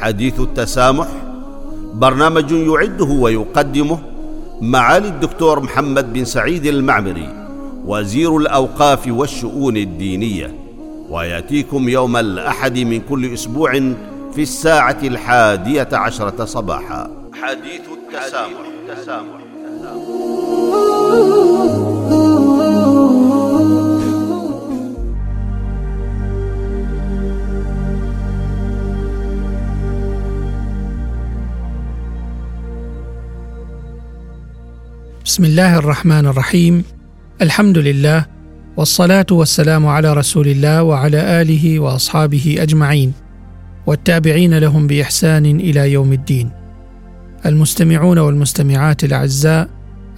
حديث التسامح برنامج يعده ويقدمه معالي الدكتور محمد بن سعيد المعمري وزير الأوقاف والشؤون الدينية ويأتيكم يوم الأحد من كل أسبوع في الساعة الحادية عشرة صباحا حديث التسامح, التسامح. بسم الله الرحمن الرحيم. الحمد لله والصلاة والسلام على رسول الله وعلى آله وأصحابه أجمعين والتابعين لهم بإحسان إلى يوم الدين. المستمعون والمستمعات الأعزاء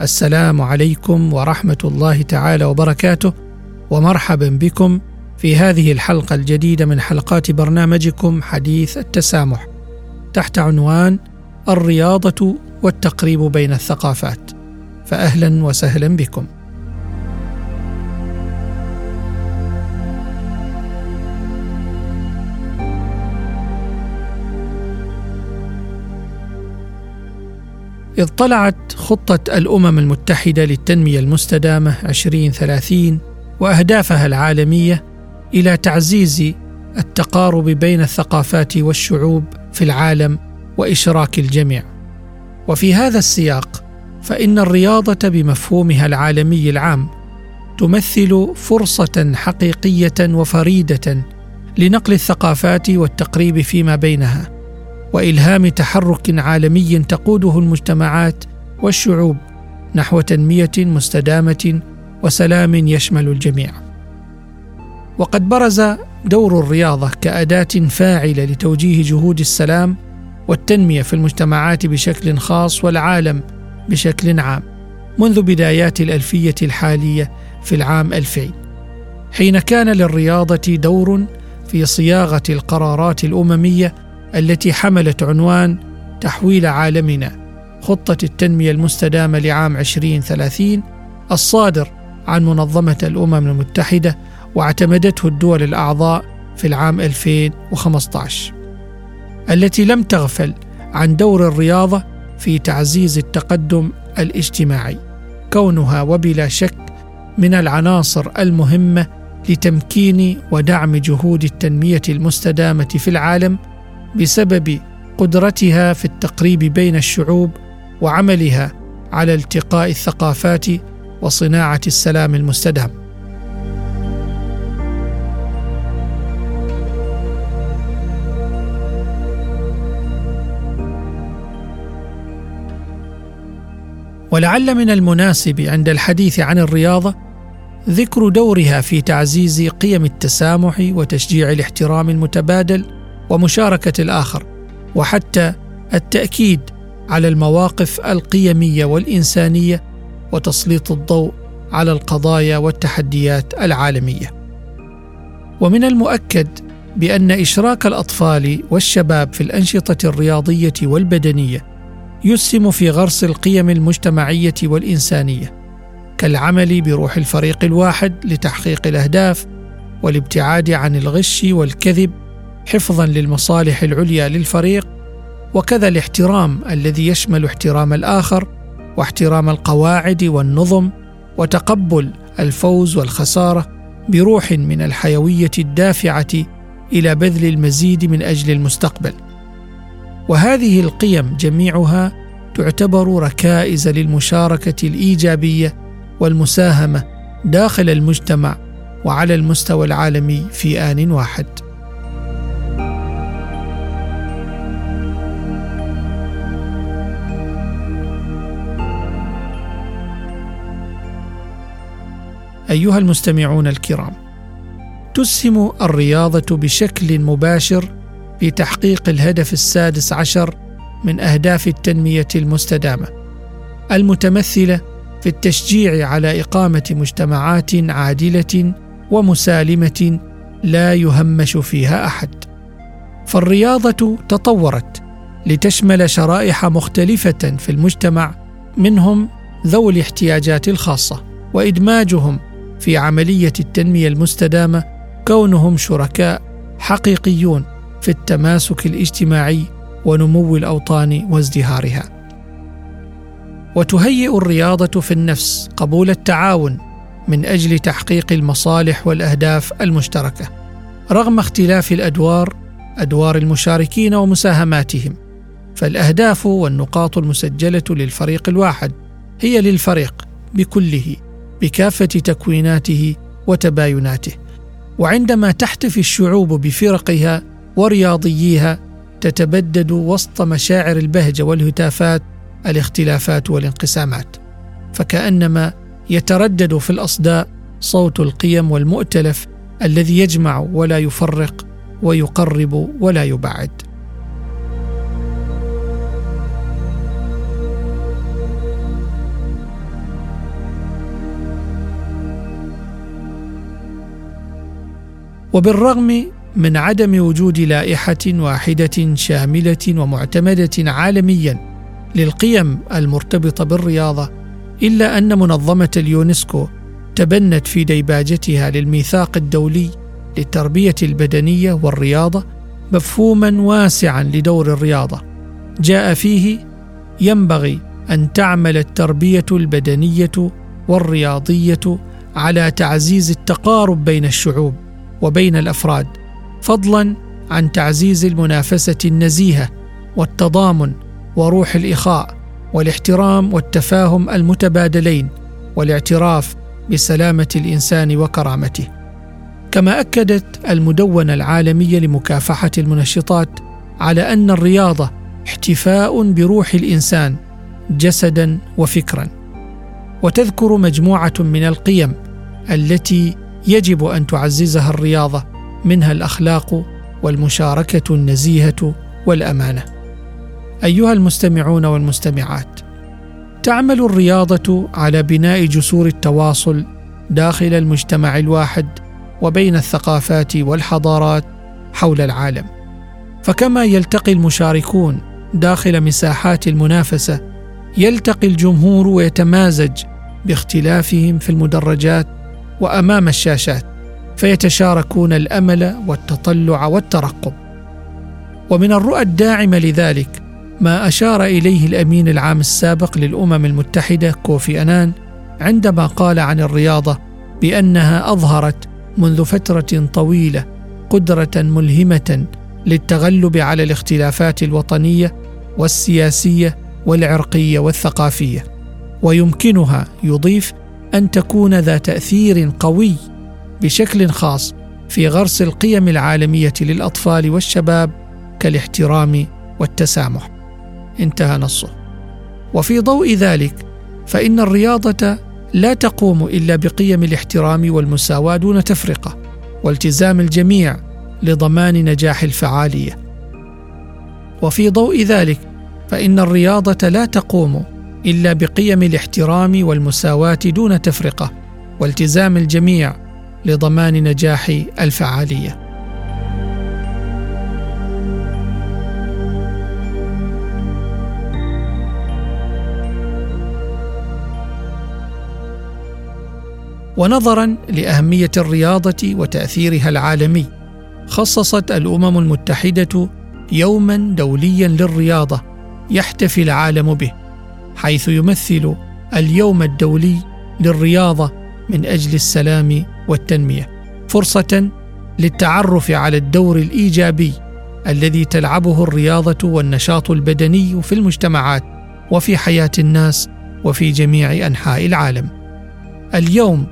السلام عليكم ورحمة الله تعالى وبركاته ومرحبا بكم في هذه الحلقة الجديدة من حلقات برنامجكم حديث التسامح تحت عنوان الرياضة والتقريب بين الثقافات. فاهلا وسهلا بكم إذ طلعت خطة الأمم المتحدة للتنمية المستدامة 2030 وأهدافها العالمية إلى تعزيز التقارب بين الثقافات والشعوب في العالم وإشراك الجميع. وفي هذا السياق فإن الرياضة بمفهومها العالمي العام تمثل فرصة حقيقية وفريدة لنقل الثقافات والتقريب فيما بينها وإلهام تحرك عالمي تقوده المجتمعات والشعوب نحو تنمية مستدامة وسلام يشمل الجميع. وقد برز دور الرياضة كأداة فاعلة لتوجيه جهود السلام والتنمية في المجتمعات بشكل خاص والعالم بشكل عام منذ بدايات الألفية الحالية في العام 2000 حين كان للرياضة دور في صياغة القرارات الأممية التي حملت عنوان تحويل عالمنا خطة التنمية المستدامة لعام 2030 الصادر عن منظمة الأمم المتحدة واعتمدته الدول الأعضاء في العام 2015 التي لم تغفل عن دور الرياضة في تعزيز التقدم الاجتماعي كونها وبلا شك من العناصر المهمة لتمكين ودعم جهود التنمية المستدامة في العالم بسبب قدرتها في التقريب بين الشعوب وعملها على التقاء الثقافات وصناعة السلام المستدام. ولعل من المناسب عند الحديث عن الرياضة ذكر دورها في تعزيز قيم التسامح وتشجيع الاحترام المتبادل ومشاركة الآخر وحتى التأكيد على المواقف القيمية والإنسانية وتسليط الضوء على القضايا والتحديات العالمية. ومن المؤكد بأن إشراك الأطفال والشباب في الأنشطة الرياضية والبدنية يسهم في غرس القيم المجتمعية والإنسانية كالعمل بروح الفريق الواحد لتحقيق الأهداف والابتعاد عن الغش والكذب حفظا للمصالح العليا للفريق وكذا الاحترام الذي يشمل احترام الآخر واحترام القواعد والنظم وتقبل الفوز والخسارة بروح من الحيوية الدافعة إلى بذل المزيد من أجل المستقبل. وهذه القيم جميعها تعتبر ركائز للمشاركة الإيجابية والمساهمة داخل المجتمع وعلى المستوى العالمي في آن واحد. أيها المستمعون الكرام تسهم الرياضة بشكل مباشر لتحقيق الهدف السادس عشر من أهداف التنمية المستدامة المتمثلة في التشجيع على إقامة مجتمعات عادلة ومسالمة لا يهمش فيها أحد. فالرياضة تطورت لتشمل شرائح مختلفة في المجتمع منهم ذوي الاحتياجات الخاصة وإدماجهم في عملية التنمية المستدامة كونهم شركاء حقيقيون. في التماسك الاجتماعي ونمو الأوطان وازدهارها. وتهيئ الرياضة في النفس قبول التعاون من أجل تحقيق المصالح والأهداف المشتركة رغم اختلاف الأدوار أدوار المشاركين ومساهماتهم. فالأهداف والنقاط المسجلة للفريق الواحد هي للفريق بكله بكافة تكويناته وتبايناته. وعندما تحتفي الشعوب بفرقها ورياضييها تتبدد وسط مشاعر البهجة والهتافات الاختلافات والانقسامات. فكأنما يتردد في الأصداء صوت القيم والمؤتلف الذي يجمع ولا يفرق ويقرب ولا يبعد. وبالرغم من عدم وجود لائحة واحدة شاملة ومعتمدة عالميا للقيم المرتبطة بالرياضة إلا أن منظمة اليونسكو تبنت في ديباجتها للميثاق الدولي للتربية البدنية والرياضة مفهوما واسعا لدور الرياضة. جاء فيه ينبغي أن تعمل التربية البدنية والرياضية على تعزيز التقارب بين الشعوب وبين الأفراد فضلا عن تعزيز المنافسة النزيهة والتضامن وروح الإخاء والاحترام والتفاهم المتبادلين والاعتراف بسلامة الإنسان وكرامته. كما أكدت المدونة العالمية لمكافحة المنشطات على أن الرياضة احتفاء بروح الإنسان جسدا وفكرا. وتذكر مجموعة من القيم التي يجب أن تعززها الرياضة منها الأخلاق والمشاركة النزيهة والأمانة. أيها المستمعون والمستمعات تعمل الرياضة على بناء جسور التواصل داخل المجتمع الواحد وبين الثقافات والحضارات حول العالم. فكما يلتقي المشاركون داخل مساحات المنافسة يلتقي الجمهور ويتمازج باختلافهم في المدرجات وأمام الشاشات. فيتشاركون الأمل والتطلع والترقب. ومن الرؤى الداعمة لذلك ما أشار إليه الأمين العام السابق للأمم المتحدة كوفي أنان عندما قال عن الرياضة بأنها أظهرت منذ فترة طويلة قدرة ملهمة للتغلب على الاختلافات الوطنية والسياسية والعرقية والثقافية ويمكنها يضيف أن تكون ذا تأثير قوي بشكل خاص في غرس القيم العالمية للأطفال والشباب كالاحترام والتسامح. انتهى نصه. وفي ضوء ذلك فإن الرياضة لا تقوم إلا بقيم الاحترام والمساواة دون تفرقة والتزام الجميع لضمان نجاح الفعالية. وفي ضوء ذلك فإن الرياضة لا تقوم إلا بقيم الاحترام والمساواة دون تفرقة والتزام الجميع لضمان نجاح الفعالية. ونظرا لأهمية الرياضة وتأثيرها العالمي خصصت الأمم المتحدة يوما دوليا للرياضة يحتفي العالم به حيث يمثل اليوم الدولي للرياضة من أجل السلام والتنمية. فرصة للتعرف على الدور الإيجابي الذي تلعبه الرياضة والنشاط البدني في المجتمعات وفي حياة الناس وفي جميع أنحاء العالم. اليوم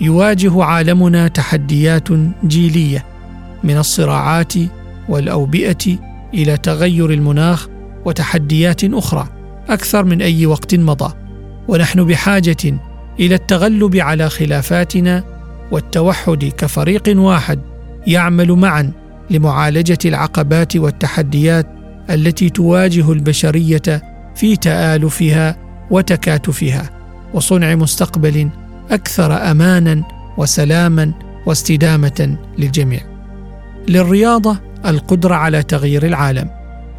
يواجه عالمنا تحديات جيلية من الصراعات والأوبئة إلى تغير المناخ وتحديات أخرى أكثر من أي وقت مضى. ونحن بحاجة إلى التغلب على خلافاتنا والتوحد كفريق واحد يعمل معا لمعالجة العقبات والتحديات التي تواجه البشرية في تآلفها وتكاتفها وصنع مستقبل أكثر امانا وسلاما واستدامة للجميع. للرياضة القدرة على تغيير العالم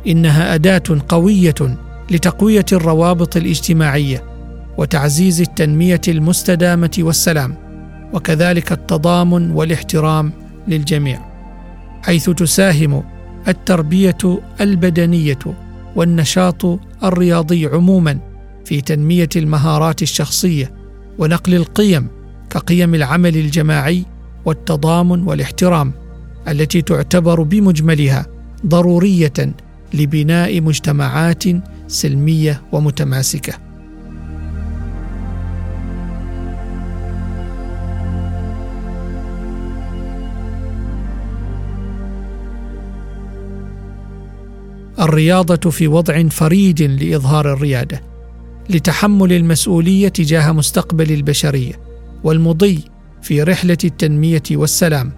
إنها أداة قوية لتقوية الروابط الاجتماعية وتعزيز التنمية المستدامة والسلام. وكذلك التضامن والاحترام للجميع حيث تساهم التربية البدنية والنشاط الرياضي عموما في تنمية المهارات الشخصية ونقل القيم كقيم العمل الجماعي والتضامن والاحترام التي تعتبر بمجملها ضرورية لبناء مجتمعات سلمية ومتماسكة. الرياضة في وضع فريد لإظهار الريادة لتحمل المسؤولية تجاه مستقبل البشرية والمضي في رحلة التنمية والسلام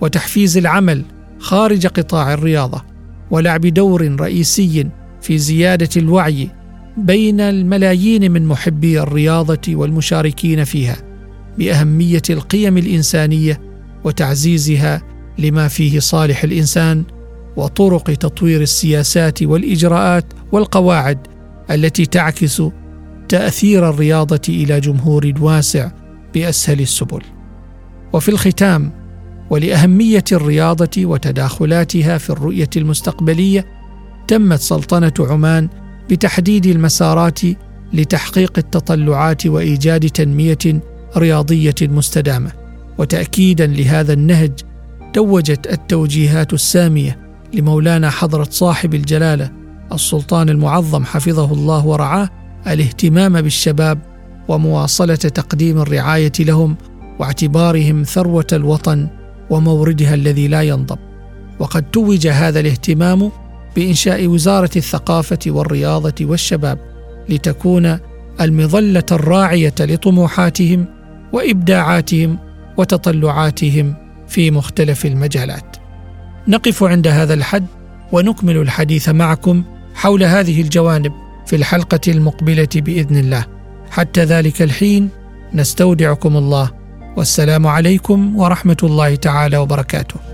وتحفيز العمل خارج قطاع الرياضة ولعب دور رئيسي في زيادة الوعي بين الملايين من محبي الرياضة والمشاركين فيها بأهمية القيم الإنسانية وتعزيزها لما فيه صالح الإنسان وطرق تطوير السياسات والإجراءات والقواعد التي تعكس تأثير الرياضة إلى جمهور واسع بأسهل السبل. وفي الختام ولأهمية الرياضة وتداخلاتها في الرؤية المستقبلية تمت سلطنة عمان بتحديد المسارات لتحقيق التطلعات وإيجاد تنمية رياضية مستدامة. وتاكيدا لهذا النهج توجت التوجيهات السامية لمولانا حضرة صاحب الجلالة السلطان المعظم حفظه الله ورعاه الاهتمام بالشباب ومواصلة تقديم الرعاية لهم واعتبارهم ثروة الوطن وموردها الذي لا ينضب. وقد توج هذا الاهتمام بإنشاء وزارة الثقافة والرياضة والشباب لتكون المظلة الراعية لطموحاتهم وإبداعاتهم وتطلعاتهم في مختلف المجالات. نقف عند هذا الحد ونكمل الحديث معكم حول هذه الجوانب في الحلقة المقبلة بإذن الله. حتى ذلك الحين نستودعكم الله. والسلام عليكم ورحمة الله تعالى وبركاته.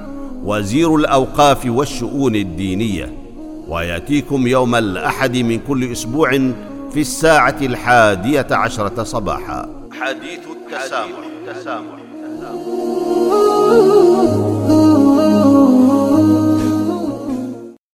وزير الأوقاف والشؤون الدينية ويأتيكم يوم الأحد من كل أسبوع في الساعة الحادية عشرة صباحا حديث التسامح, حديث التسامح.